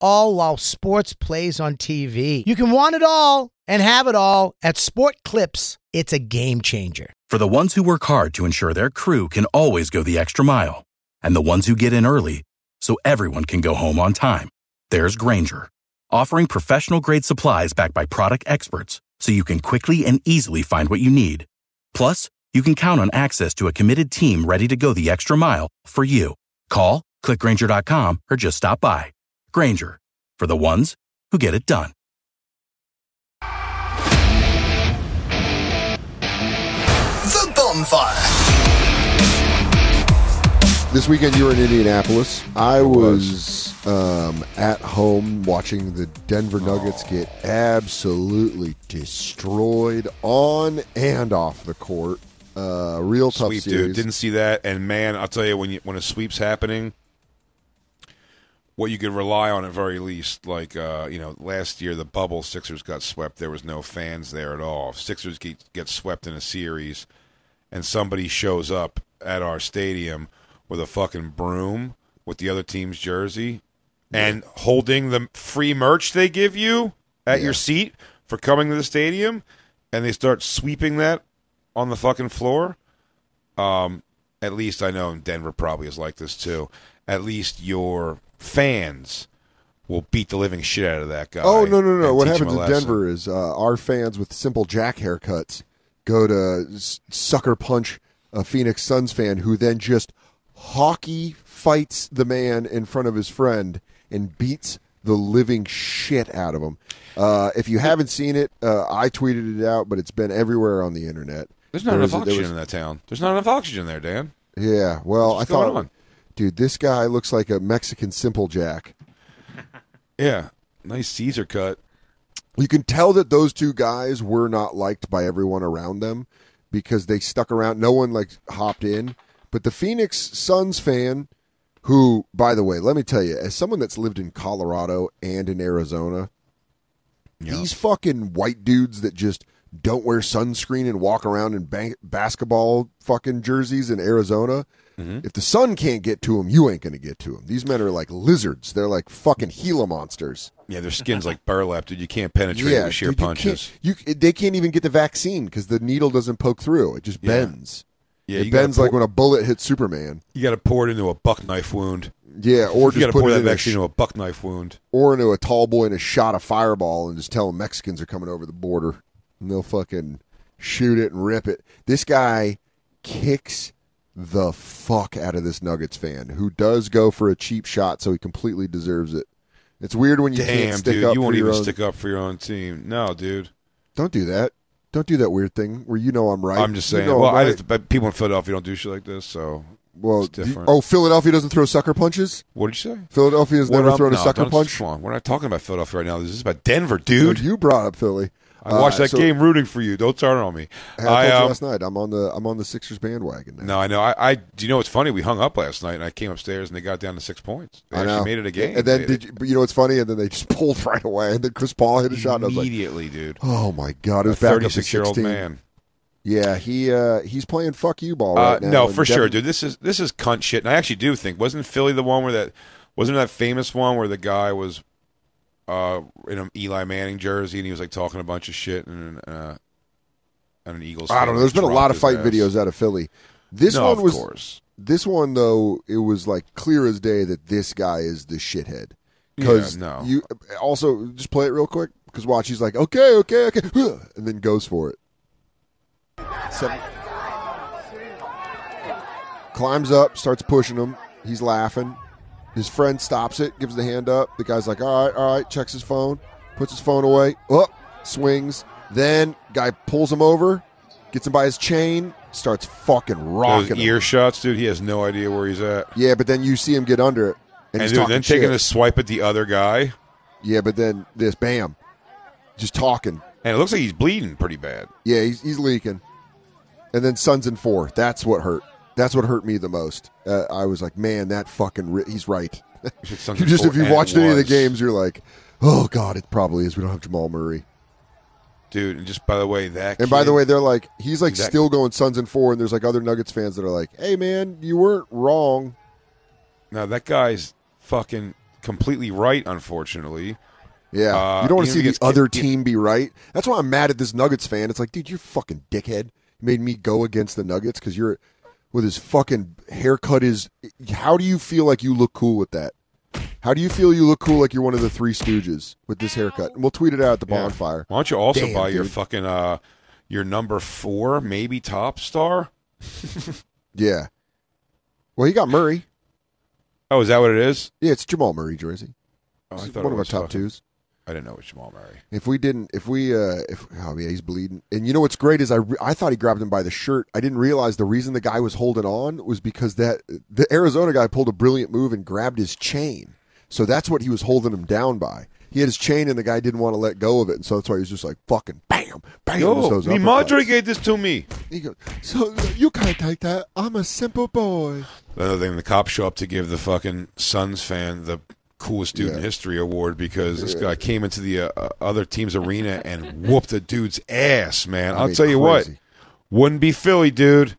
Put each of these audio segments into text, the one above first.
all while sports plays on TV. You can want it all and have it all at Sport Clips. It's a game changer. For the ones who work hard to ensure their crew can always go the extra mile, and the ones who get in early so everyone can go home on time, there's Grainger, offering professional grade supplies backed by product experts so you can quickly and easily find what you need. Plus, you can count on access to a committed team ready to go the extra mile for you. Call, clickgrainger.com, or just stop by. Grainger, for the ones who get it done. The Bonfire. This weekend you were in Indianapolis. I was um, at home watching the Denver Nuggets get absolutely destroyed on and off the court. Uh, real tough Sweep, series. dude. Didn't see that, and man, I'll tell you when you when a sweep's happening, what you could rely on at very least, like uh, you know, last year the bubble Sixers got swept. There was no fans there at all. If Sixers get, get swept in a series, and somebody shows up at our stadium with a fucking broom with the other team's jersey and holding the free merch they give you at your seat for coming to the stadium, and they start sweeping that on the fucking floor. Um, at least I know Denver probably is like this too. At least your fans will beat the living shit out of that guy. Oh no no no! What happens in lesson. Denver is uh, our fans with simple jack haircuts go to sucker punch a Phoenix Suns fan who then just hockey fights the man in front of his friend and beats the living shit out of him. Uh, if you haven't seen it, uh, I tweeted it out, but it's been everywhere on the internet. There's not There enough was a- oxygen was- in that town. There's not enough oxygen there, Dan. Yeah, well, What's I thought, on? Dude, this guy looks like a Mexican simple jack. Yeah, nice Caesar cut. you can tell that those two guys were not liked by everyone around them because they stuck around. No one like hopped in. But the Phoenix Suns fan, who, by the way, let me tell you, as someone that's lived in Colorado and in Arizona, these fucking white dudes that just don't wear sunscreen and walk around in ba- basketball fucking jerseys in Arizona. Mm-hmm. If the sun can't get to them, you ain't going to get to them. These men are like lizards. They're like fucking Gila monsters. Yeah, their skin's like burlap, dude. You can't penetrate it with sheer dude, you punches. can't- You, they can't even get the vaccine because the needle doesn't poke through. It just Yeah. bends. Yeah, it bends like when a bullet hits Superman. You got to pour it into a buck knife wound. Yeah, or you just put pour it that vaccine sh- into a buck knife wound. or into a tall boy and a shot of fireball and just tell them Mexicans are coming over the border and they'll fucking shoot it and rip it. This guy kicks the fuck out of this Nuggets fan who does go for a cheap shot, so he completely deserves it. It's weird when you can't stick dude, up you won't for your even own. stick up for your own team. No, dude. Don't do that. Don't do that weird thing where you know I'm right. I'm just You saying. know well, right. just, but people in Philadelphia don't do shit like this, so Well, it's different. oh, Philadelphia doesn't throw sucker punches. what did you say? Philadelphia's What never thrown a sucker punch. We're not talking about Philadelphia right now. This is about Denver, Dude, dude. you brought up Philly. I watched Uh, that so- game rooting for you. Don't start on me. I I, um, last night. I'm on the I'm on the Sixers bandwagon now. no, I know. I, I do you know what's funny? We hung up last night, and I came upstairs, and they got down to six points. They I actually know. made it a game. And then did you, but you know what's funny? And then they just pulled right away. And then Chris Paul hit a shot. And I was like, immediately, dude. oh my god, it was back 36 year old man. Yeah, he uh, he's playing fuck you ball Uh, right now. no, for sure, dude. This is this is cunt shit, and I actually do think wasn't Philly the one where that wasn't that famous one where the guy was uh, in an Eli Manning jersey and he was like talking a bunch of shit and uh, and an Eagles. I don't know. There's been a lot of fight ass. videos out of Philly. This No, one of was course. this one though. It was like clear as day that this guy is the shithead. Because Yeah, no. you also just play it real quick. Because watch, he's like, okay, okay, okay, and then goes for it. Seven. Climbs up, starts pushing him. He's laughing. His friend stops it, gives the hand up. The guy's like, all right, all right, checks his phone, puts his phone away, up, swings. Then guy pulls him over, gets him by his chain, starts fucking Those rocking him. ear shots, dude. He has no idea where he's at. Yeah, but then you see him get under it, and, And he's dude, talking then taking shit. a swipe at the other guy. Yeah, but then this, bam, just talking. And it looks like he's bleeding pretty bad. Yeah, he's, he's leaking. And then Suns and four. That's what hurt. That's what hurt me the most. Uh, I was like, man, that fucking. Ri- he's right. You just if you've watched any of the games, you're like, oh god, it probably is. We don't have Jamal Murray. dude. And just by the way, that And by the way, they're like, he's like still going Suns and four, and there's like other Nuggets fans that are like, hey man, you weren't wrong. now that guy's fucking completely right. Unfortunately, Yeah, Uh, you don't want to see the other it- team be right. That's why I'm mad at this Nuggets fan. It's like, dude, you're fucking dickhead. You made me go against the Nuggets because you're with his fucking haircut. Is how do you feel like you look cool with that? How do you feel you look cool like you're one of the Three Stooges with this haircut? And we'll tweet it out at the Yeah. bonfire. Why don't you also Damn, buy your fucking uh your number four, maybe top star? Yeah. Well, he got Murray. Oh, is that what it is? Yeah, it's Jamal Murray jersey. Oh, I It's thought one it of our top fucking- twos. I didn't know it was Jamal Murray. If we didn't, if we, uh, if oh yeah, he's bleeding. And you know what's great is I, re- I thought he grabbed him by the shirt. I didn't realize the reason the guy was holding on was because that the Arizona guy pulled a brilliant move and grabbed his chain. So that's what he was holding him down by. He had his chain and the guy didn't want to let go of it, and so that's why he was just like fucking bam, bam. Yo, those me. Madre gave this to me. He goes, so you can't take that. I'm a simple boy. Another thing, the cops show up to give the fucking Suns fan the coolest dude in history award because this guy came into the uh, uh, other team's arena and whooped a dude's ass, man. I I'll mean, tell you what, wouldn't be Philly, dude.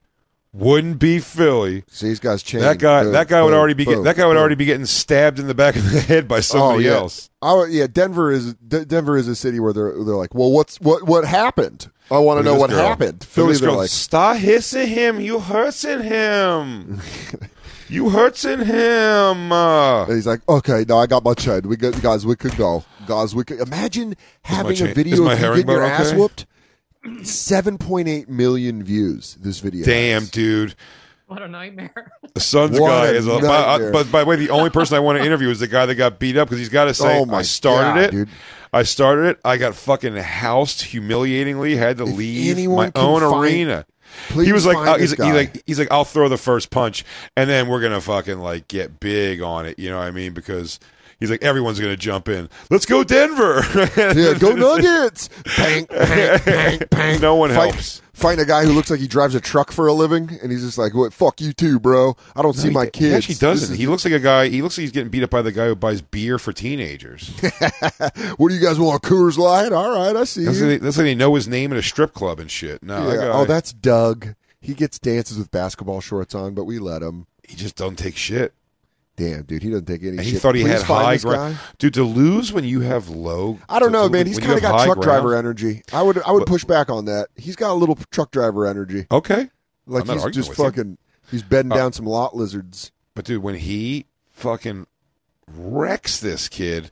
Wouldn't be Philly. See, he's got his chain. That guy, Boom, that guy would boom, already be get, that guy would boom. already be getting stabbed in the back of the head by somebody oh, yeah. else. I yeah, Denver is D- Denver is a city where they're they're like, well, what's what what happened? I want to know what girl. happened. Philly, they're girl. like, stop hissing him. You hurting him. you hurting him. Uh, and he's like, okay, no, I got my chain. We got guys, we could go, guys. We could imagine having chain- a video of you getting herringbone your ass whooped. Seven point eight million views. This video. damn, has. dude. What a nightmare. The Suns What guy a is a. By, nightmare. but by the way, the only person I want to interview is the guy that got beat up because he's got to say, Oh my I started God, it. dude. I started it. I got fucking housed humiliatingly. Had to If leave my own find- arena. Please he was like, uh, he's, he like, he's like, I'll throw the first punch, and then we're gonna fucking like get big on it. You know what I mean? Because he's like, everyone's gonna jump in. Let's go Denver. yeah, go Nuggets! Bang, bang, bang, bang. No one fight, helps. Find a guy who looks like he drives a truck for a living, and he's just like, "What? Fuck you too, bro. I don't see he, my he kids." actually doesn't. is- He looks like a guy. He looks like he's getting beat up by the guy who buys beer for teenagers. what do you guys want? Coors Light? All right, I see That's like, they, that's like they know his name at a strip club and shit. No, that guy, Oh, that's Doug. He gets dances with basketball shorts on, but we let him. he just don't take shit. Damn, dude, he doesn't take any And shit. he thought he Please had high ground. guy. Dude, to lose when you have low. I don't know, to- man. He's kind of got truck ground- driver energy. I would, I would But- push back on that. He's got a little truck driver energy. Okay, Like he's just fucking. He's bedding Uh, down some lot lizards. but dude, when he fucking wrecks this kid,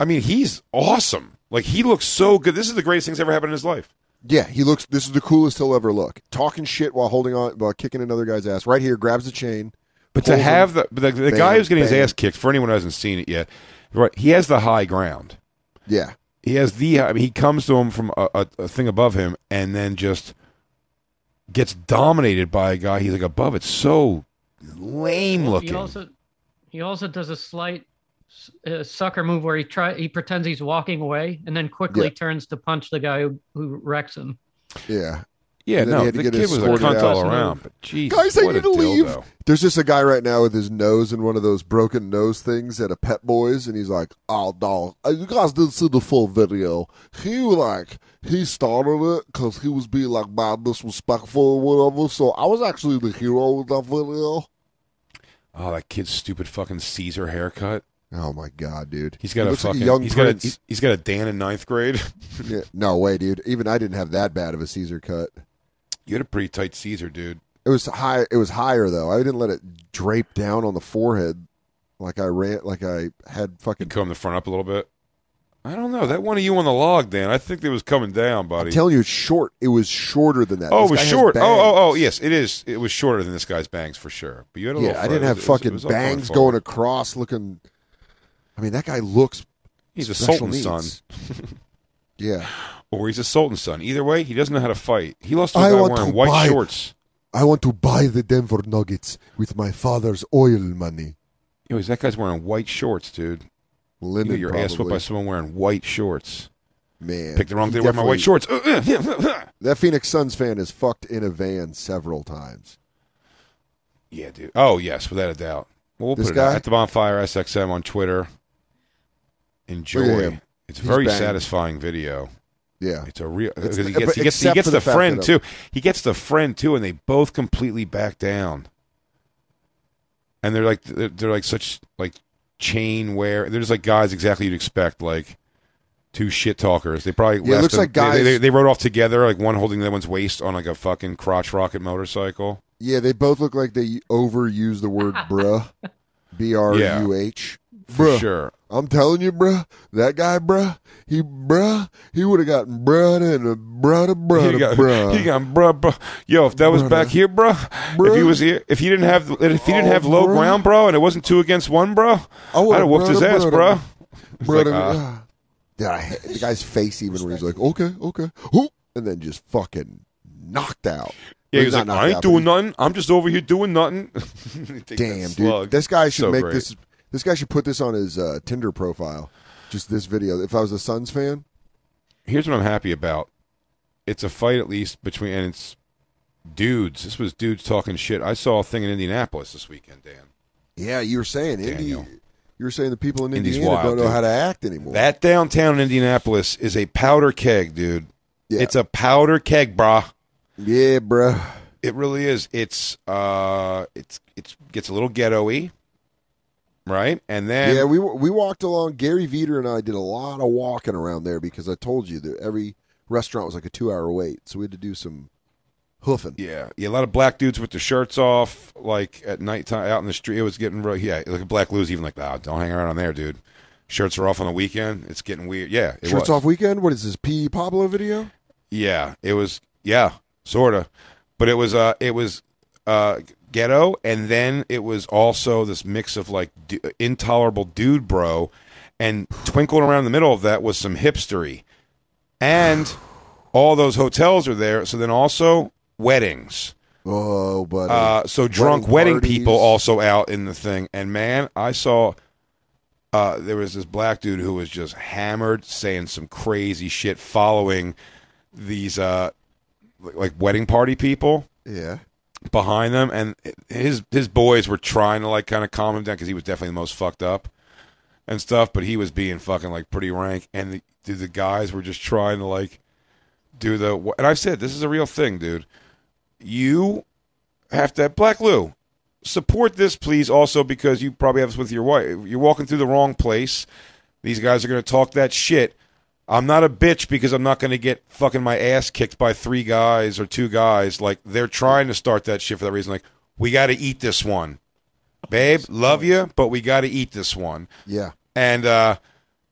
I mean, he's awesome. Like he looks so good. This is the greatest thing's ever happened in his life. Yeah, he looks. This is the coolest he'll ever look. Talking shit while holding on, while kicking another guy's ass. Right here, grabs the chain. But to have the the, the Bam, guy who's getting his ass kicked, for anyone who hasn't seen it yet, right? He has the high ground. yeah, He has the. I mean, he comes to him from a, a, a thing above him, and then just gets dominated by a guy. He's like above it. So lame looking. He also he also does a slight uh, sucker move where he try he pretends he's walking away and then quickly Yeah. turns to punch the guy who, who wrecks him. yeah. Yeah, no, he had to the kid was a cunt all around. But Jesus, Guys, I need a to leave. dildo. There's just a guy right now with his nose in one of those broken nose things at a Pep Boys, and he's like, "Oh no, uh, you guys didn't see the full video. He like he started it because he was being like bad, disrespectful or whatever. So I was actually the hero with that video. Oh, that kid's stupid fucking Caesar haircut. Oh my god, dude, He's got He a looks like fucking young he's got a, he's- he's got a Dan in ninth grade. Yeah, no way, dude. Even I didn't have that bad of a Caesar cut. You had a pretty tight Caesar, dude. It was high. It was higher though. I didn't let it drape down on the forehead like I ran. Like I had You fucking. comb the front up a little bit. I don't know. That one of you on the log, Dan. I think it was coming down, buddy. I'm telling you, it's short. It was shorter than that. Oh, This it was short. Oh, oh, oh, yes, it is. It was shorter than this guy's bangs for sure. But you had a little. Yeah, I didn't have It was- fucking was coming bangs going across looking. I mean, that guy looks. He's a sultan's son, yeah. or he's a sultan's son. Either way, he doesn't know how to fight. He lost to a I guy want wearing to white buy- shorts. I want to buy the Denver Nuggets with my father's oil money. Yo, that guy's wearing white shorts, dude. You Linen, get your ass whooped probably. by someone wearing white shorts. Man, Picked the wrong day to wear my white shorts. Uh, uh, uh, that Phoenix Suns fan is fucked in a van several times. yeah, dude. Oh yes, without a doubt. Well, we'll This put it out guy? at the bonfire SXM on Twitter. Enjoy. It's a very banged. satisfying video. Yeah, It's a real because he gets he gets, he gets the, the friend uh, too. He gets the friend too, and they both completely back down. And they're like they're, they're like such like chain wear. They're just like guys exactly you'd expect, like two shit talkers. They probably Yeah, it looks them- like they- guys- They, they, rode off together, like one holding the other one's waist on like a fucking crotch rocket motorcycle. yeah. They both look like they overuse the word "bruh," b r u h. For Bruh, sure. I'm telling you, bruh, that guy, bruh, he, bruh, he would have gotten bruh and a bruh to bruh He got, bruh. he got, bruh, bruh. Yo, if that was Bruh. back here, bruh, if he was here, if he didn't have, if he didn't Oh, have low bruh. ground, bro, and it wasn't two against one, bro, I would've I'd whooped his ass, bruh. Bruh like, uh, ah. Hate the guy's face even when he's like, okay, okay, whoop, and then just fucking knocked out. Yeah, Well, he like, I ain't out, doing nothing. I'm just over here doing nothing. Damn, dude, this guy should So make great. this. This guy should put this on his uh, Tinder profile. Just this video. If I was a Suns fan, Here's what I'm happy about. It's a fight at least between, and it's dudes. This was dudes talking shit. I saw a thing in Indianapolis this weekend, Dan. yeah, you were saying Indy. Daniel. You were saying the people in Indiana wild, don't know dude. how to act anymore. That downtown Indianapolis is a powder keg, dude. Yeah. It's a powder keg, brah. yeah, bruh. It really is. It's uh, it's it's gets a little ghetto-y, right? And then yeah, we we walked along. Gary Vider and I did a lot of walking around there because I told you that every restaurant was like a two hour wait, so we had to do some hoofing. yeah, yeah, a lot of black dudes with their shirts off, like at nighttime out in the street. It was getting real. Yeah, like a Black Lou's even like, oh, don't hang around on there, dude. Shirts are off on the weekend. It's getting weird. Yeah, it Shirts was. off weekend. What is this? P Pablo video? Yeah, it was. Yeah, sorta, but it was. Uh, it was uh ghetto, and then it was also this mix of like d- intolerable dude bro, and twinkling around the middle of that was some hipstery, and all those hotels are there. So then also weddings. Oh, but Uh, so drunk wedding wedding, people also out in the thing. And man, I saw uh, there was this black dude who was just hammered, saying some crazy shit, following these uh, like wedding party people yeah. Behind them, and his his boys were trying to like kind of calm him down because he was definitely the most fucked up and stuff. But he was being fucking like pretty rank, and the, dude, the guys were just trying to like do the. And I've said this is a real thing, dude. You have to have Black Lou support this, please. Also because you probably have this with your wife. You're walking through the wrong place. These guys are going to talk that shit. I'm not a bitch because I'm not going to get fucking my ass kicked by three guys or two guys. Like they're trying to start that shit for that reason. Like we got to eat this one, babe. Love you, but we got to eat this one. Yeah. And uh,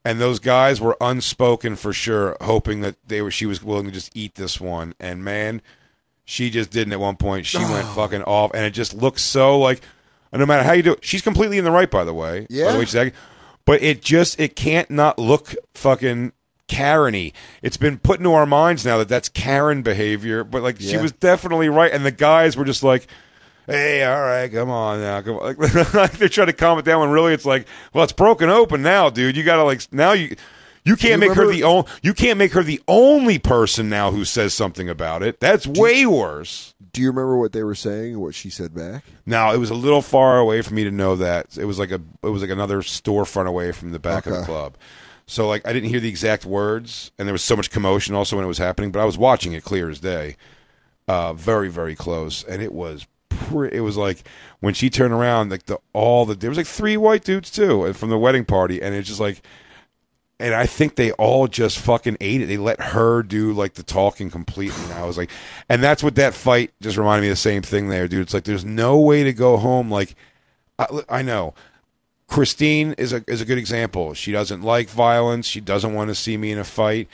and those guys were unspoken for sure, hoping that they were. She was willing to just eat this one. And man, she just didn't. At one point, she went fucking off, and it just looks so like. No matter how you do it, she's completely in the right. By the way, By Yeah. the way, she's acting- but it just it can't not look fucking Karen-y. It's been put into our minds now that that's Karen behavior. But like she was definitely right, and the guys were just like. Hey, all right, come on now. Come on. Like, they're trying to calm it down when really it's like, well, it's broken open now, dude. You got to like now you you can't you make her the only you can't make her the only person now who says something about it. That's way worse. Do you remember what they were saying? Or what she said back? Now it was a little far away for me to know that. It was like a it was like another storefront away from the back of the club. So like I didn't hear the exact words, and there was so much commotion also when it was happening. But I was watching it clear as day, uh, very very close, and it was pre- it was like when she turned around, like the all the there was like three white dudes too and from the wedding party, and it's just like. And I think they all just fucking ate it. They let her do like the talking completely. And I was like, and that's what that fight just reminded me of the same thing there, dude. It's like there's no way to go home. Like, I, I know Christine is a is a good example. She doesn't like violence. She doesn't want to see me in a fight.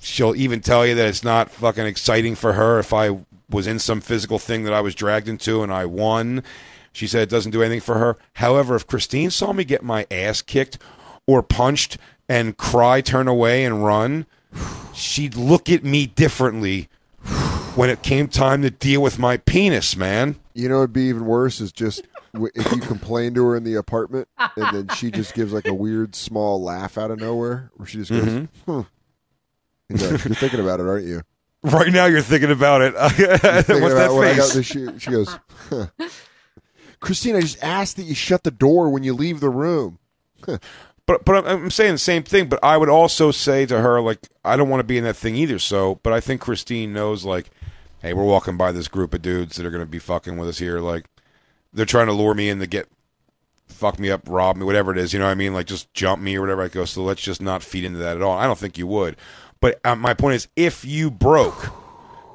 She'll even tell you that it's not fucking exciting for her if I was in some physical thing that I was dragged into and I won. She said it doesn't do anything for her. However, if Christine saw me get my ass kicked or punched and cry, turn away, and run, she'd look at me differently when it came time to deal with my penis, man. You know, it'd be even worse is just if you complain to her in the apartment, and then she just gives like a weird small laugh out of nowhere, where she just goes, Mm-hmm. "Huh." And you're, like, "You're thinking about it, aren't you?" Right now, you're thinking about it. What's Thinking that about got face? this, she, she goes, huh. "Christine, I just asked that you shut the door when you leave the room." But but I'm, I'm saying the same thing. But I would also say to her like I don't want to be in that thing either. So, but I think Christine knows like, hey, we're walking by this group of dudes that are going to be fucking with us here. Like they're trying to lure me in to get fuck me up, rob me, whatever it is. You know what I mean? Like just jump me or whatever. I go. So let's just not feed into that at all. I don't think you would. But uh, my point is, if you broke.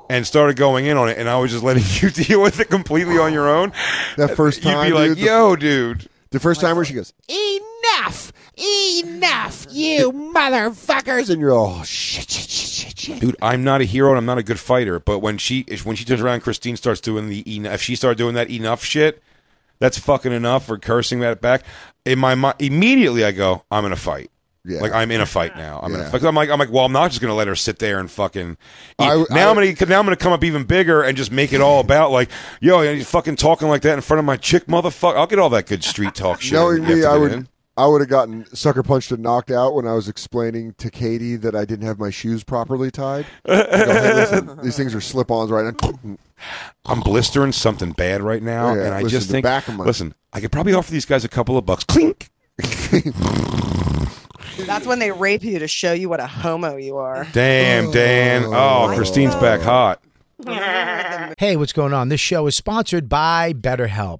And started going in on it, and I was just letting you deal with it completely on your own. That first time, you'd time, be like, dude, the- "Yo, dude, The first time where she goes, "Enough, enough, you motherfuckers," and you're all, oh, "Shit, shit, shit, shit, shit." dude i'm not a hero and i'm not a good fighter but when she when she turns around christine starts doing the enough. if she started doing that enough shit that's fucking enough for cursing that back in my mind immediately i go i'm in a fight Yeah. like I'm in a fight now. I'm in a Yeah. fight. I'm like, I'm like, well, I'm not just going to let her sit there and fucking. Eat. I- now I- I'm going to now I'm going to come up even bigger and just make it all about like, yo, you fucking talking like that in front of my chick, motherfucker. I'll get all that good street talk shit. Knowing me, I would. in. I would have gotten sucker punched and knocked out when I was explaining to Katie that I didn't have my shoes properly tied. Go, hey, listen, these things are slip-ons right now. I'm blistering something bad right now, Yeah, and I just think, back of my- listen, I could probably offer these guys a couple of bucks. Clink. That's when they rape you to show you what a homo you are. Damn, Dan. Oh, oh Christine's back hot. Hey, what's going on? This show is sponsored by BetterHelp.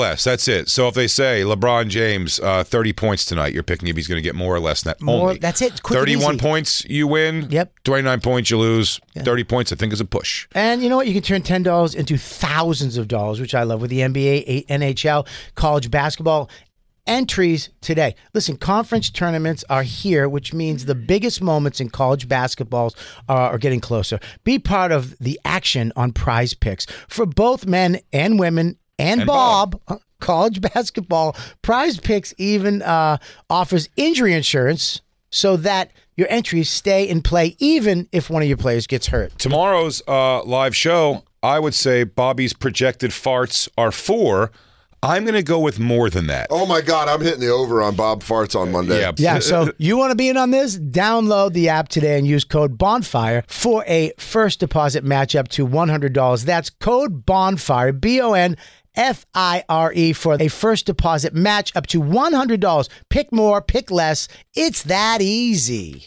less. That's it. So if they say LeBron James, uh, 30 points tonight, you're picking if he's going to get more or less than that. More- only. that's it. 31 points, you win. Yep. 29 points, you lose. 30 points, I think, is a push. And you know what? You can turn ten dollars into thousands of dollars, which I love with the NBA, NHL, college basketball entries today. Listen, conference tournaments are here, which means the biggest moments in college basketballs are, are getting closer. Be part of the action on Prize Picks for both men and women and, And Bob. uh, College basketball Prize Picks even uh, offers injury insurance so that your entries stay in play even if one of your players gets hurt. Tomorrow's uh, live show, I would say Bobby's projected farts are four. I'm going to go with more than that. Oh my God, I'm hitting the over on Bob Farts on Monday. Yeah. Yeah, so you want to be in on this? Download the app today and use code BONFIRE for a first deposit match up to $100. That's code BONFIRE, B O N F I R E, for a first deposit match up to $100. Pick more, pick less. It's that easy.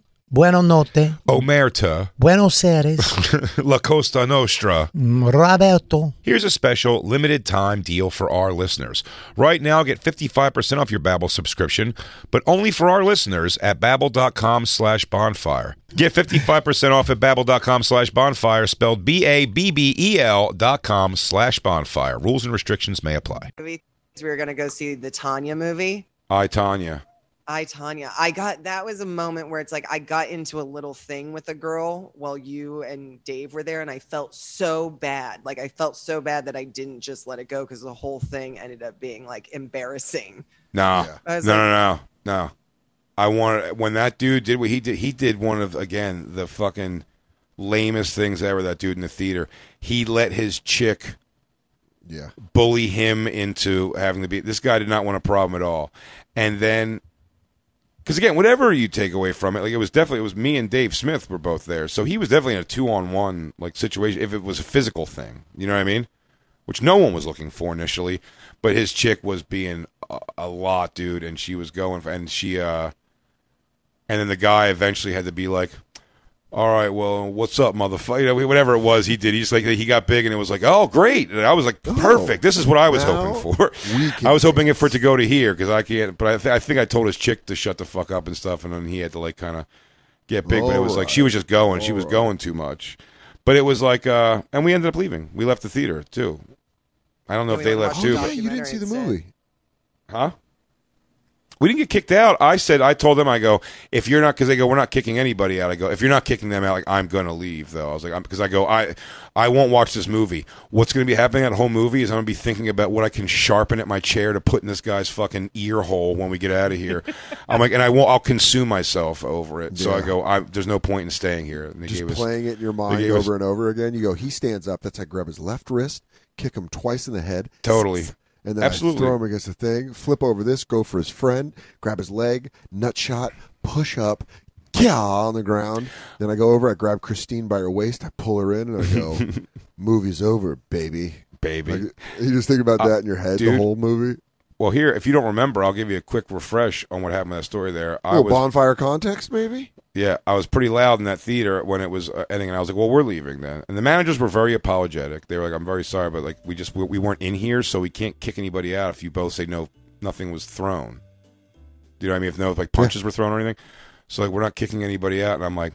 Buono notte. Omerta, Buenos Aires. La Costa Nostra. Mm, Roberto. Here's a special limited time deal for our listeners. Right now, get 55% off your Babbel subscription, but only for our listeners at babbel.com slash bonfire. Get 55% off at babbel.com slash bonfire, spelled B-A-B-B-E-L dot com slash bonfire. Rules and restrictions may apply. We were gonna go see the Tonya movie. I, Tonya. I Tonya. I got that was a moment where it's like I got into a little thing with a girl while you and Dave were there, and I felt so bad. Like I felt so bad that I didn't just let it go because the whole thing ended up being like embarrassing. No, I no, was no, no, no. I wanted when that dude did what he did. He did one of again the fucking lamest things ever. That dude in the theater. He let his chick Yeah. bully him into having to be. This guy did not want a problem at all. And then, because again, whatever you take away from it, like it was definitely it was me and Dave Smith were both there, so he was definitely in a two on one like situation. If it was a physical thing, you know what I mean? Which no one was looking for initially, but his chick was being a, a lot, dude, and she was going, and she, uh, and then the guy eventually had to be like. All right, well, what's up, motherfucker? You know, whatever it was, he did. He just like he got big, and it was like, oh, great. And I was like, perfect. This is what I was now hoping for. I was do hoping for it to go to here because I can't. But I, th- I think I told his chick to shut the fuck up and stuff, and then he had to like kind of get big. but it was like she was just going. She was going too much. But it was like, uh and we ended up leaving. We left the theater too. I don't know Oh, if they left watch too. yeah, but- you didn't see the movie. Huh? We didn't get kicked out. I said I told them I go if you're not because they go we're not kicking anybody out. I go if you're not kicking them out, like I'm gonna leave though. I was like because I go I I won't watch this movie. What's gonna be happening at home movie is I'm gonna be thinking about what I can sharpen at my chair to put in this guy's fucking ear hole when we get out of here. I'm like and I won't I'll consume myself over it. So I go I there's no point in staying here. And Just gave us- playing it in your mind gave us- over and over again. You go, he stands up. That's I grab his left wrist, kick him twice in the head. Totally. And then Absolutely. I throw him against the thing, flip over this, go for his friend, grab his leg, nut shot, push up, yeah, on the ground. Then I go over, I grab Christine by her waist, I pull her in, and I go, movie's over, baby. baby. Like, you just think about uh, that in your head the whole movie. well, here, if you don't remember, I'll give you a quick refresh on what happened in that story. There, I was bonfire context, maybe. Yeah, I was pretty loud in that theater when it was uh, ending, and I was like, "Well, we're leaving then." And the managers were very apologetic. They were like, "I'm very sorry, but like we just we, we weren't in here, so we can't kick anybody out if you both say no, nothing was thrown." Do you know what I mean? If no like punches were thrown or anything, so like we're not kicking anybody out. And I'm like,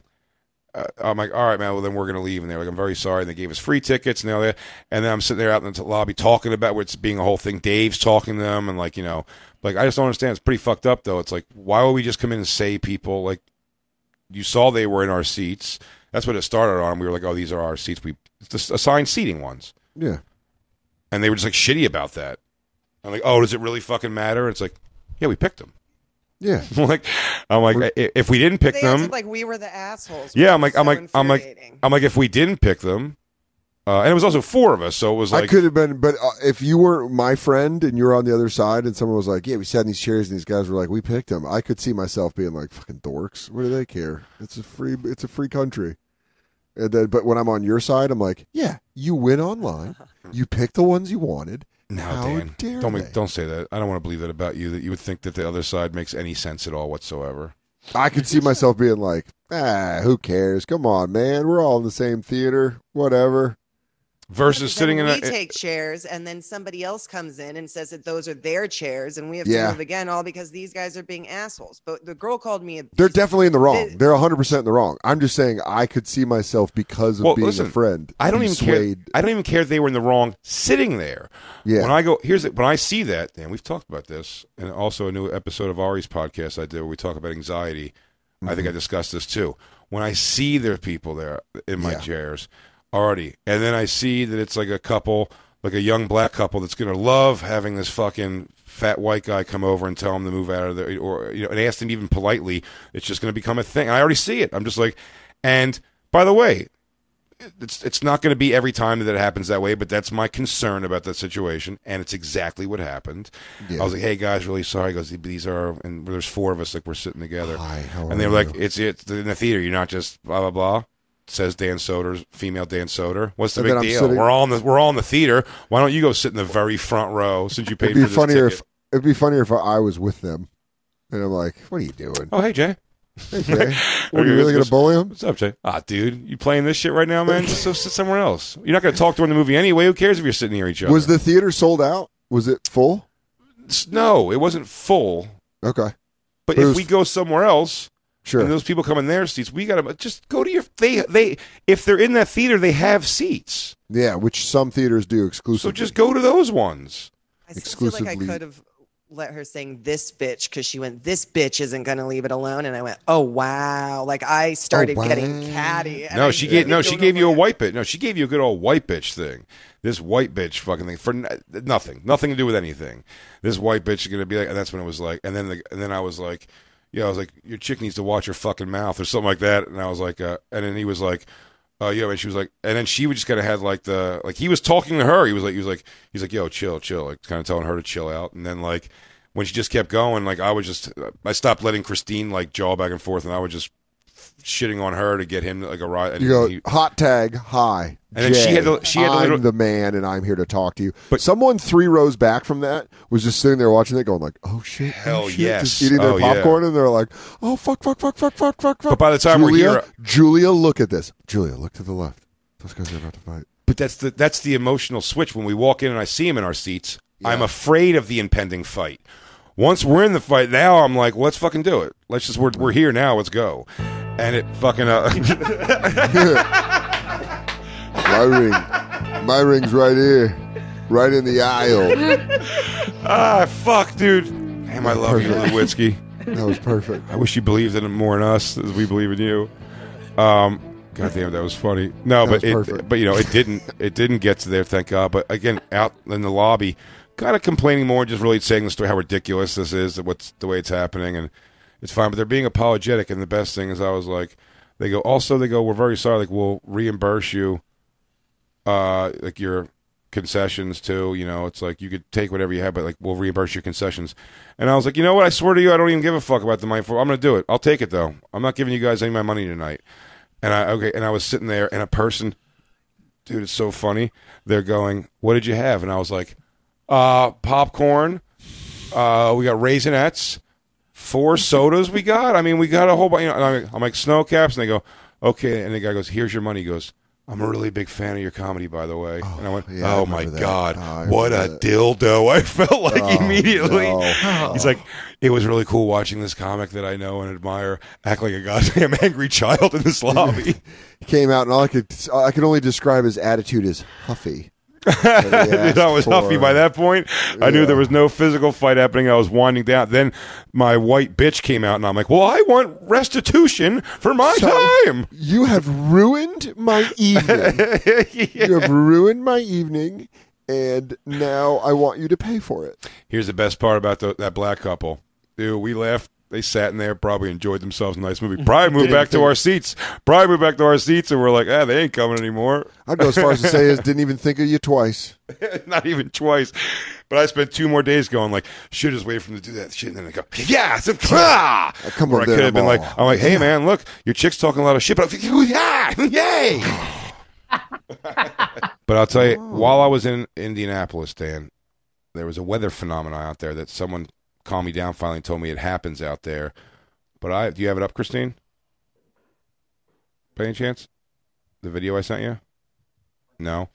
uh, I'm like, all right, man. Well, then we're gonna leave. And they're like, I'm very sorry. And they gave us free tickets and all that. And then I'm sitting there out in the lobby talking about where it's being a whole thing. Dave's talking to them and like you know, like I just don't understand. It's pretty fucked up though. It's like why would we just come in and say people like you saw they were in our seats. That's what it started on. We were like, oh, these are our seats. We it's just assigned seating ones, Yeah. and they were just like shitty about that. I'm like, oh, does it really fucking matter? It's like, yeah, we picked them. Yeah. I'm like, I'm like, i- if we didn't pick They them, like we were the assholes. yeah, I'm like, was I'm like, I'm like. I'm like, if we didn't pick them, uh, and it was also four of us, so it was like I could have been, but uh, if you weren't my friend and you were on the other side, and someone was like, "Yeah, we sat in these chairs, and these guys were like, we picked them," I could see myself being like, "Fucking dorks! What do they care? It's a free, it's a free country." And then, but when I'm on your side, I'm like, "Yeah, you win online. You picked the ones you wanted. no, How Dan, dare don't make, don't say that. I don't want to believe that about you. That you would think that the other side makes any sense at all whatsoever. I could see myself being like, "Ah, who cares? Come on, man. We're all in the same theater. Whatever." Versus sitting in we a, take chairs and then somebody else comes in and says that those are their chairs and we have Yeah. to move again all because these guys are being assholes but the girl called me a They're definitely in the wrong. They- They're 100% in the wrong. I'm just saying I could see myself because of Well, being listen, a friend. I don't even swayed. care. I don't even care if they were in the wrong sitting there. Yeah. When I go, here's it. When I see that, and we've talked about this, and also a new episode of Ari's podcast I did where we talk about anxiety. I Mm-hmm. think I discussed this too. When I see there are people there in my Yeah. chairs already, and then I see that it's like a couple, like a young black couple that's gonna love having this fucking fat white guy come over and tell them to move out of there, or you know, and ask them even politely. It's just gonna become a thing. I already see it. I'm just like, and by the way, it's it's not going to be every time that it happens that way, but that's my concern about that situation, and it's exactly what happened. Yeah. I was like, "Hey guys, really sorry." He goes, "These are," and there's four of us, like we're sitting together, Hi, how and they are were like, "It's it's in the theater. You're not just blah blah blah." Says Dan Soder, female Dan Soder. What's the And big deal? sitting- We're all in the we're all in the theater. Why don't you go sit in the very front row since you paid It'd be funnier if it'd be funnier if I was with them, and I'm like, "What are you doing? oh, hey Jay, Hey, Jay, are you really gonna bully him?" what's up, Jay? Ah, dude, you playing this shit right now, man? Just go sit somewhere else. You're not going to talk during the movie anyway. Who cares if you're sitting near each other? Was the theater sold out? Was it full? no? It wasn't full. Okay, But But if was- we go somewhere else sure. and those people come in their seats, we gotta just go to your they they if they're in that theater, they have seats. yeah, which some theaters do exclusively. So just go to those ones. I still feel like I could have let her sing this bitch because she went this bitch isn't gonna leave it alone and I went oh wow like I started oh, getting wow. catty No, I she gave no, she gave you a why. white bitch. No, she gave you a good old white bitch thing. This white bitch fucking thing for n- nothing, nothing to do with anything. This white bitch is gonna be like, and that's when it was like, and then the, and then I was like, yeah, I was like, your chick needs to watch her fucking mouth or something like that, and I was like, uh, and then he was like. Oh yeah, and she was like, and then she would just kind of had like the like he was talking to her. He was like, he was like, he's like, yo, chill, chill, like kind of telling her to chill out. And then like when she just kept going, like I was just, I stopped letting Christine like jaw back and forth, and I was just shitting on her to get him like a ride. You go he- hot tag hi. And then she had to- she had to I'm the man, and I'm here to talk to you. But- someone three rows back from that was just sitting there watching it, going like, "Oh shit, oh, Hell shit," yes. just eating their Oh, yeah. popcorn, and they're like, "Oh fuck, fuck, fuck, fuck, fuck, fuck, fuck." But by the time we're here- uh, Julia, look at this. Julia, look to the left. Those guys are about to fight. But that's the that's the emotional switch when we walk in and I see him in our seats. I'm afraid of the impending fight. Once we're in the fight, now I'm like, let's fucking do it. Let's just we're we're here now. Let's go. And it fucking up. My ring, my ring's right here, right in the aisle. ah fuck, dude. Damn, I love you, Perfect. Lewinsky. That was perfect. I wish you believed in it more in us as we believe in you. Um, God damn, that was funny. No, That but was it, perfect. but you know, it didn't. It didn't get to there. Thank God. But again, out in the lobby, kind of complaining more, just really saying the story how ridiculous this is, what's the way it's happening, and it's fine. But they're being apologetic, and the best thing is, I was like, they go. Also, they go, we're very sorry. Like, we'll reimburse you, uh, like your concessions too. You know, it's like you could take whatever you have, but like we'll reimburse your concessions. And I was like, you know what? I swear to you, I don't even give a fuck about the money. For I'm to do it. I'll take it though. I'm not giving you guys any of my money tonight. And I okay, and I was sitting there, and a person dude, it's so funny. They're going, "What did you have?" And I was like, "Uh, popcorn. Uh, we got raisinets, four sodas. We got. I mean, we got a whole bunch. You know, I'm, like- I'm like Sno-Caps, and they go, "Okay." And the guy goes, "Here's your money." He goes. I'm a really big fan of your comedy, by the way. Oh, and I went, yeah, I "Oh my that. god, Oh, what a that. dildo!" I felt like Oh, immediately. no. He's like, "It was really cool watching this comic that I know and admire act like a goddamn angry child in this lobby." He came out, and all I could I could only describe his attitude as huffy. Dude, I was huffy by that point. I knew there was no physical fight happening. I was winding down. Then my white bitch came out, and I'm like, "Well, I want restitution for my So- time." You have ruined my evening. You have ruined my evening, and now I want you to pay for it. Here's the best part about the, that black couple. Dude, we left. They sat in there, probably enjoyed themselves. Nice movie. Probably moved back to our seats. Probably moved back to our seats, and we're like, ah, they ain't coming anymore. I'd go as far as to say is didn't even think of you twice. Not even twice. But I spent two more days going like, should just wait for them to do that shit, and then I go, yeah, it's a, ah! come Where on, I could have been I'm like, I'm like, hey man, look, your chick's talking a lot of shit, but I'm like, yeah, yay. but I'll tell you, while I was in Indianapolis, Dan, there was a weather phenomenon out there that someone calmed me down. Finally, and told me it happens out there. But I, do you have it up, Christine? By any chance, the video I sent you? No.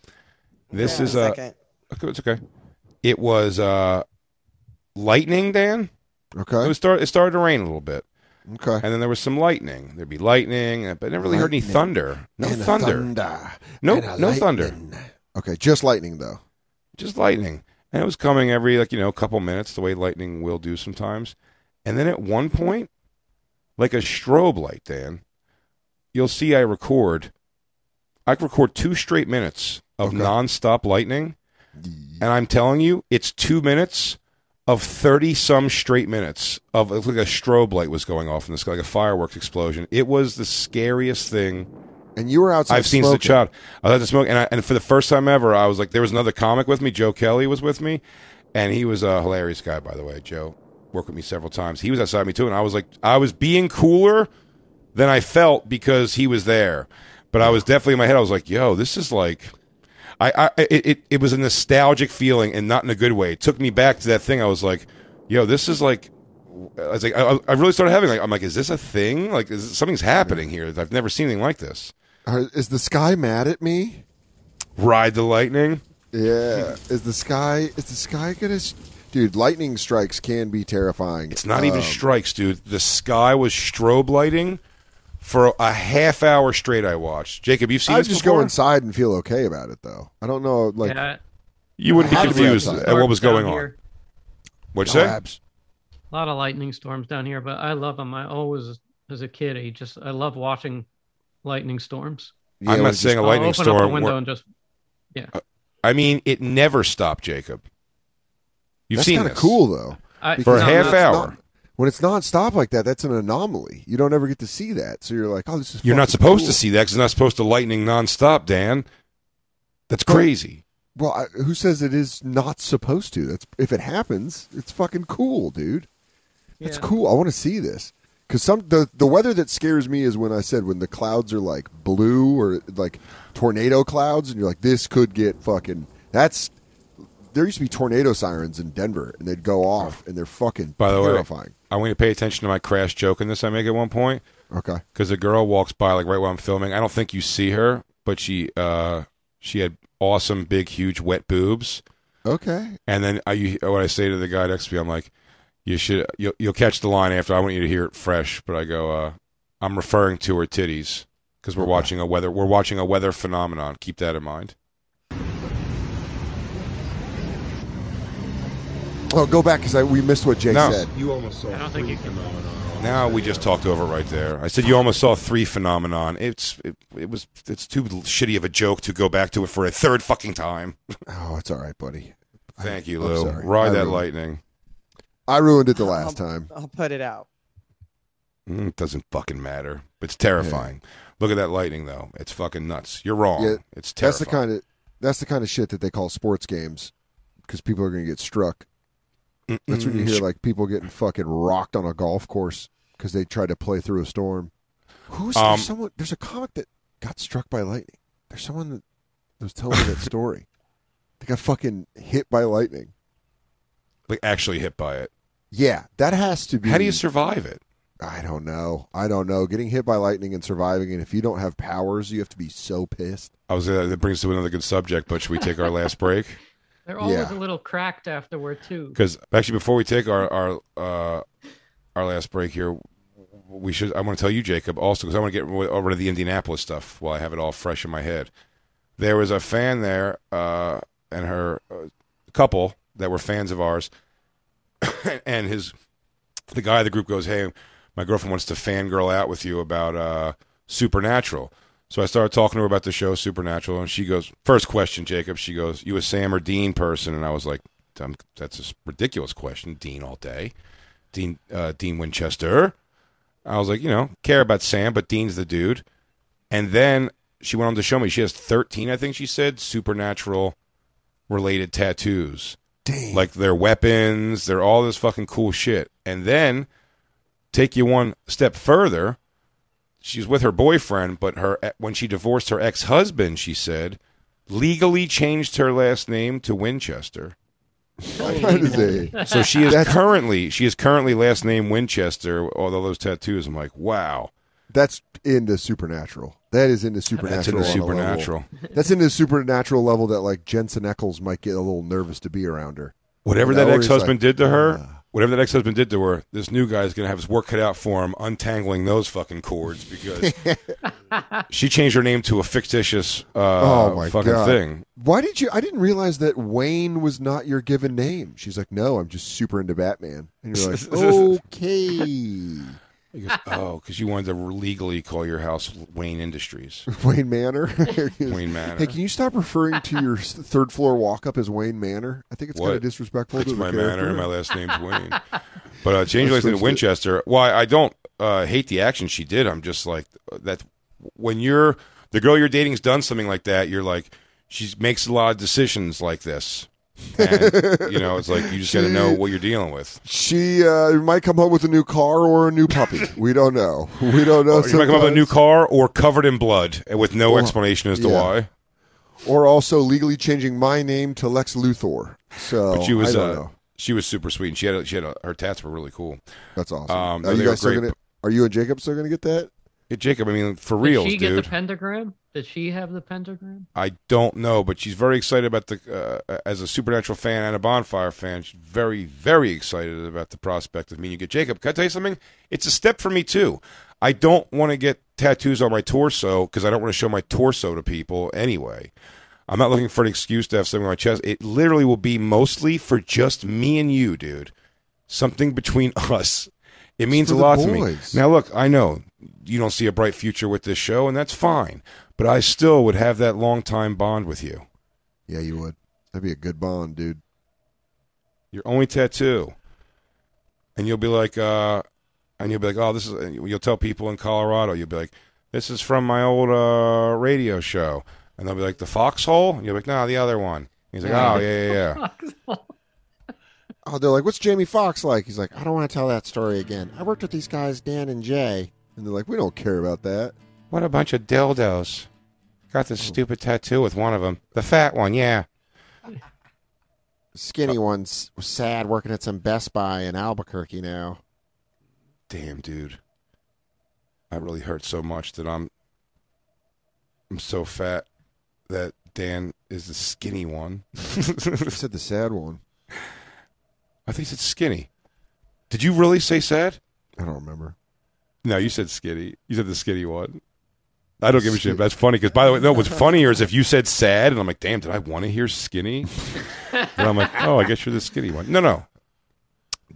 This Yeah, is a uh, second. Okay, it's okay. It was uh, lightning, Dan. It Okay. was start. It started to rain a little bit, Okay. and then there was some lightning. There'd be lightning, uh, but I never really heard any thunder. No And a thunder. thunder. No- And a no thunder. Okay, just lightning though. Just lightning, and it was coming every like you know a couple minutes, the way lightning will do sometimes. And then at one point, like a strobe light, Dan, you'll see I record. I record two straight minutes of Okay. nonstop lightning, and I'm telling you, it's two minutes of 30 some straight minutes of like a strobe light was going off in the sky, like a fireworks explosion. It was the scariest thing And you were outside. I've seen smoking. child. I had to smoke, and, I, and for the first time ever, I was like, there was another comic with me. Joe Kelly was with me, and he was a hilarious guy, by the way. Joe worked with me several times. He was outside me too, and I was like, I was being cooler than I felt because he was there. But I was definitely in my head. I was like, yo, this is like. I, I it, it, it was a nostalgic feeling and not in a good way. It took me back to that thing. I was like, yo, this is like I was like, I, I really started having like, I'm like, is this a thing? Like, is something's happening here? I've never seen anything like this. Are- Is the sky mad at me? Ride the lightning. Yeah. Is the sky? Is the sky gonna? Dude, lightning strikes can be terrifying. It's not even Um, strikes, dude. The sky was strobe lighting for a half hour straight. I watched. Jacob, you've seen I this just before? go inside and feel okay about it, though. I don't know, like yeah, You wouldn't be Had to be confused outside. at what was storms going down on. here. What'd you say? abs. A lot of lightning storms down here, but I love them. I always, as a kid, I just I love watching lightning storms. Yeah, I'm not it just- saying a I'll lightning open up a storm. window where- and just yeah. Uh, I mean, it never stopped, Jacob. You've That's seen kind of cool though. I, For a half no, hour. not- when it's non-stop like that, that's an anomaly. You don't ever get to see that, so you're like, "Oh, this is." You're not supposed cool. to see that because it's not supposed to lightning nonstop, Dan. That's But- crazy. Well, I, who says it is not supposed to? That's if it happens, it's fucking cool, dude. That's Yeah. cool. I want to see this because some the the weather that scares me is when I said when the clouds are like blue or like tornado clouds, and you're like, this could get fucking. That's there used to be tornado sirens in Denver, and they'd go off, and they're fucking By the way, terrifying. I want you to pay attention to my crash joke in this I make at one point. Okay, because a girl walks by like right while I'm filming. I don't think you see her, but she uh she had awesome big huge wet boobs. okay. And then I you, what I say to the guy next to me, I'm like, you should you'll, you'll catch the line after. I want you to hear it fresh, but I go, uh, I'm referring to her titties because we're watching a weather we're watching a weather phenomenon. Keep that in mind. Oh, go back because we missed what Jay No. said. You almost saw. I don't think you can. Now we just talked over right there. I said you almost saw three phenomenon. It's it, it was it's too shitty of a joke to go back to it for a third fucking time. Oh, it's all right, buddy. Thank you, I'm Lou. sorry. Ride I that ruined- lightning. I ruined it the last time. I'll put it out. Mm, It doesn't fucking matter. It's terrifying. Look at that lightning, though. It's fucking nuts. You're wrong. Yeah, it's That's the kind of that's the kind of shit that they call sports games because people are going to get struck. That's when you hear like people getting fucking rocked on a golf course because they tried to play through a storm. Who's Um, there's someone? There's a comic that got struck by lightning. There's someone that was telling me that story. They got fucking hit by lightning. Like actually hit by it. Yeah, that has to be. How do you survive it? I don't know. I don't know. Getting hit by lightning and surviving, and if you don't have powers, you have to be so pissed. I was uh, that brings us to another good subject, but should we take our last break? They're always Yeah. a little cracked afterward too. Because actually, before we take our our uh, our last break here, we should. I want to tell you, Jacob, also because I want to get rid- over to the Indianapolis stuff while I have it all fresh in my head. There was a fan there, uh, and her uh, couple that were fans of ours, and his the guy of the group goes, "Hey, my girlfriend wants to fangirl out with you about uh, Supernatural." So I started talking to her about the show Supernatural, and she goes, first question, Jacob. She goes, "You a Sam or Dean person?" And I was like, "That's a ridiculous question. Dean all day, Dean uh, Dean Winchester." I was like, you know, care about Sam, but Dean's the dude. And then she went on to show me she has thirteen, I think she said, supernatural related tattoos Dang. like their weapons, they're all this fucking cool shit. And then take you one step further. She's with her boyfriend, but her eh, when she divorced her ex-husband, she said, legally changed her last name to Winchester. that is a. So she is That's- currently she is currently last name Winchester. All those tattoos, I'm like, wow, That's into supernatural. That is into supernatural. that's in the on a level. supernatural. That's in the supernatural level that like Jensen Ackles might get a little nervous to be around her. Whatever You know, that ex-husband like, did to her, uh. whatever that ex-husband did to her, this new guy is gonna have his work cut out for him untangling those fucking cords because she changed her name to a fictitious uh, oh my fucking god! thing. Why did you? I didn't realize that Wayne was not your given name. She's like, no, I'm just super into Batman, and you're like, okay, goes, oh, because you wanted to legally call your house Wayne Industries, Wayne Manor. Wayne Manor. Hey, can you stop referring to your s- third floor walk up as Wayne Manor? I think it's kind What? of disrespectful It's to the my manor, and my last name's Wayne. But uh, change last name to it. Winchester. Why I don't uh, hate the action she did. I'm just like that. When you're the girl you're dating's done something like that, you're like she makes a lot of decisions like this. And, you know, it's like you just got to know what you're dealing with. She uh, might come home with a new car or a new puppy. we don't know. We don't know. Or you might come up with a new car or covered in blood and with no Or- explanation as to yeah. why. or also legally changing my name to Lex Luthor. So But she was I don't uh, know. she was super sweet. And she had a, she had a, her tats were really cool. That's awesome. um, are you were guys still gonna? Are you and Jacob still gonna get that? Hey, Jacob, I mean, for real. Did reals, she get the pentagram? Did she have the pentagram? I don't know, but she's very excited about the uh, as a Supernatural fan and a Bonfire fan. She's very, very excited about the prospect of meeting you. Get Jacob, can I tell you something? It's a step for me too. I don't want to get tattoos on my torso because I don't want to show my torso to people anyway. I'm not looking for an excuse to have something on my chest. It literally will be mostly for just me and you, dude. Something between us. It means a the lot to me. Now, look, I know you don't see a bright future with this show, and that's fine. But I still would have that long time bond with you. Yeah, you would. That'd be a good bond, dude. Your only tattoo, and you'll be like, uh, and you'll be like, oh, this is. You'll tell people in Colorado, you'll be like, this is from my old uh, radio show, and they'll be like, the foxhole. And you'll be like, no, the other one. He's like, oh yeah, yeah, yeah. Oh, they're like, "What's Jamie Foxx like?" He's like, "I don't want to tell that story again. I worked with these guys, Dan and Jay." And they're like, "We don't care about that." What a bunch of dildos. Got this oh. stupid tattoo with one of them, the fat one. Yeah. Skinny one's sad working at some Best Buy in Albuquerque now. Damn, dude. That really hurt so much that I'm I'm so fat that Dan is the skinny one. I said the sad one. I think he said skinny. Did you really say sad? I don't remember. No, you said skinny. You said the skinny one. I don't give a shit. That's funny because, by the way, no. What's funnier is if you said sad, and I'm like, damn, did I want to hear skinny? and I'm like, oh, I guess you're the skinny one. No, no.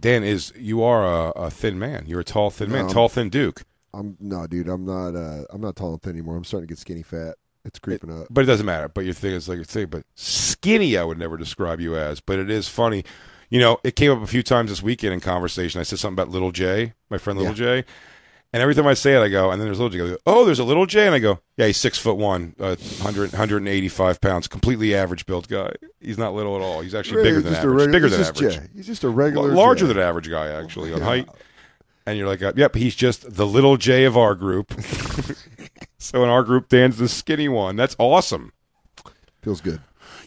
Dan is you are a, a thin man. You're a tall, thin man, No. tall, thin Duke. I'm no, dude. I'm not. Uh, I'm not tall and thin anymore. I'm starting to get skinny fat. It's creeping up. But it doesn't matter. But your thing is like your thing. But skinny, I would never describe you as. But it is funny. You know, it came up a few times this weekend in conversation. I said something about Little J, my friend Little J. And every time I say it, I go, and then there's Little J. I go, oh, there's a Little J, and I go, yeah, he's six foot one, uh, 100, 185 pounds, completely average built guy. He's not little at all. He's actually bigger He's than just a average. regu- bigger than just average. Jay. He's just a regular, L- larger Jay. than average guy actually on height. And you're like, yep, he's just the little J of our group. so in our group, Dan's the skinny one. That's awesome. Feels good.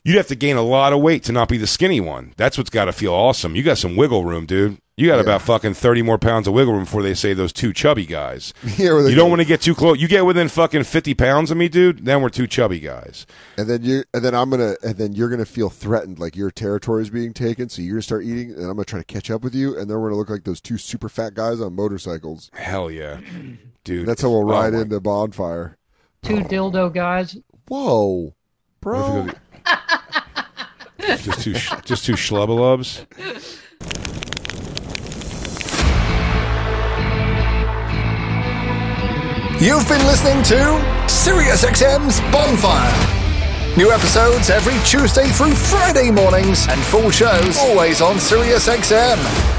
You'd have to gain a lot of weight to not be the skinny one. That's what's got to feel awesome. You got some wiggle room, dude. You got about fucking thirty more pounds of wiggle room before they say those two chubby guys. Yeah, where You don't want to get too close. You get within fucking fifty pounds of me, dude. Then we're two chubby guys. And then you, and then I'm gonna, and then you're gonna feel threatened, like your territory is being taken. So you're gonna start eating, and I'm gonna try to catch up with you, and then we're gonna look like those two super fat guys on motorcycles. Hell yeah, dude. That's how we'll Oh ride my- into bonfire. Two oh. dildo guys. Whoa, bro! just two, sh- just two schlubbalubs. You've been listening to SiriusXM's Bonfire. New episodes every Tuesday through Friday mornings, and full shows always on SiriusXM.